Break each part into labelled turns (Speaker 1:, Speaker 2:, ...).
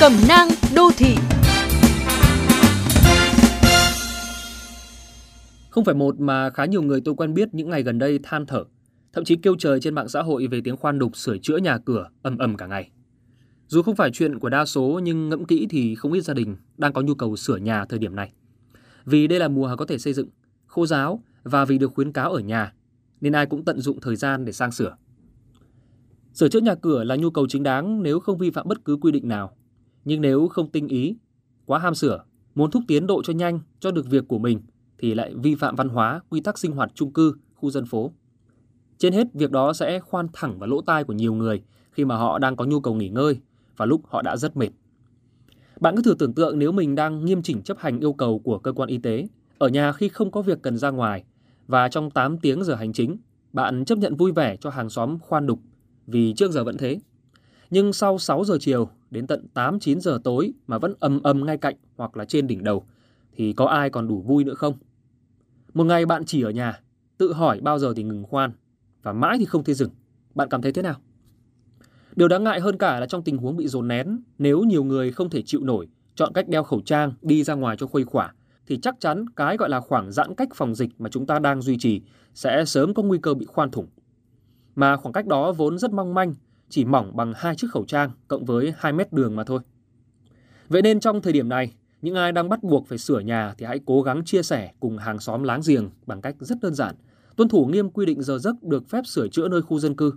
Speaker 1: Cẩm nang đô thị
Speaker 2: Không phải một mà khá nhiều người tôi quen biết những ngày gần đây than thở, thậm chí kêu trời trên mạng xã hội về tiếng khoan đục sửa chữa nhà cửa ầm ầm cả ngày. Dù không phải chuyện của đa số nhưng ngẫm kỹ thì không ít gia đình đang có nhu cầu sửa nhà thời điểm này. Vì đây là mùa có thể xây dựng, khô giáo và vì được khuyến cáo ở nhà nên ai cũng tận dụng thời gian để sang sửa. Sửa chữa nhà cửa là nhu cầu chính đáng nếu không vi phạm bất cứ quy định nào. Nhưng nếu không tinh ý, quá ham sửa, muốn thúc tiến độ cho nhanh, cho được việc của mình thì lại vi phạm văn hóa, quy tắc sinh hoạt chung cư, khu dân phố. Trên hết, việc đó sẽ khoan thẳng vào lỗ tai của nhiều người khi mà họ đang có nhu cầu nghỉ ngơi và lúc họ đã rất mệt. Bạn cứ thử tưởng tượng nếu mình đang nghiêm chỉnh chấp hành yêu cầu của cơ quan y tế, ở nhà khi không có việc cần ra ngoài và trong 8 tiếng giờ hành chính, bạn chấp nhận vui vẻ cho hàng xóm khoan đục vì trước giờ vẫn thế. Nhưng sau 6 giờ chiều đến tận 8-9 giờ tối mà vẫn ầm ầm ngay cạnh hoặc là trên đỉnh đầu thì có ai còn đủ vui nữa không? Một ngày bạn chỉ ở nhà, tự hỏi bao giờ thì ngừng khoan và mãi thì không thấy dừng. Bạn cảm thấy thế nào? Điều đáng ngại hơn cả là trong tình huống bị dồn nén, nếu nhiều người không thể chịu nổi, chọn cách đeo khẩu trang đi ra ngoài cho khuây khỏa, thì chắc chắn cái gọi là khoảng giãn cách phòng dịch mà chúng ta đang duy trì sẽ sớm có nguy cơ bị khoan thủng. Mà khoảng cách đó vốn rất mong manh, chỉ mỏng bằng hai chiếc khẩu trang cộng với 2 mét đường mà thôi. Vậy nên trong thời điểm này, những ai đang bắt buộc phải sửa nhà thì hãy cố gắng chia sẻ cùng hàng xóm láng giềng bằng cách rất đơn giản, tuân thủ nghiêm quy định giờ giấc được phép sửa chữa nơi khu dân cư.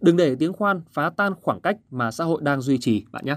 Speaker 2: Đừng để tiếng khoan phá tan khoảng cách mà xã hội đang duy trì bạn nhé.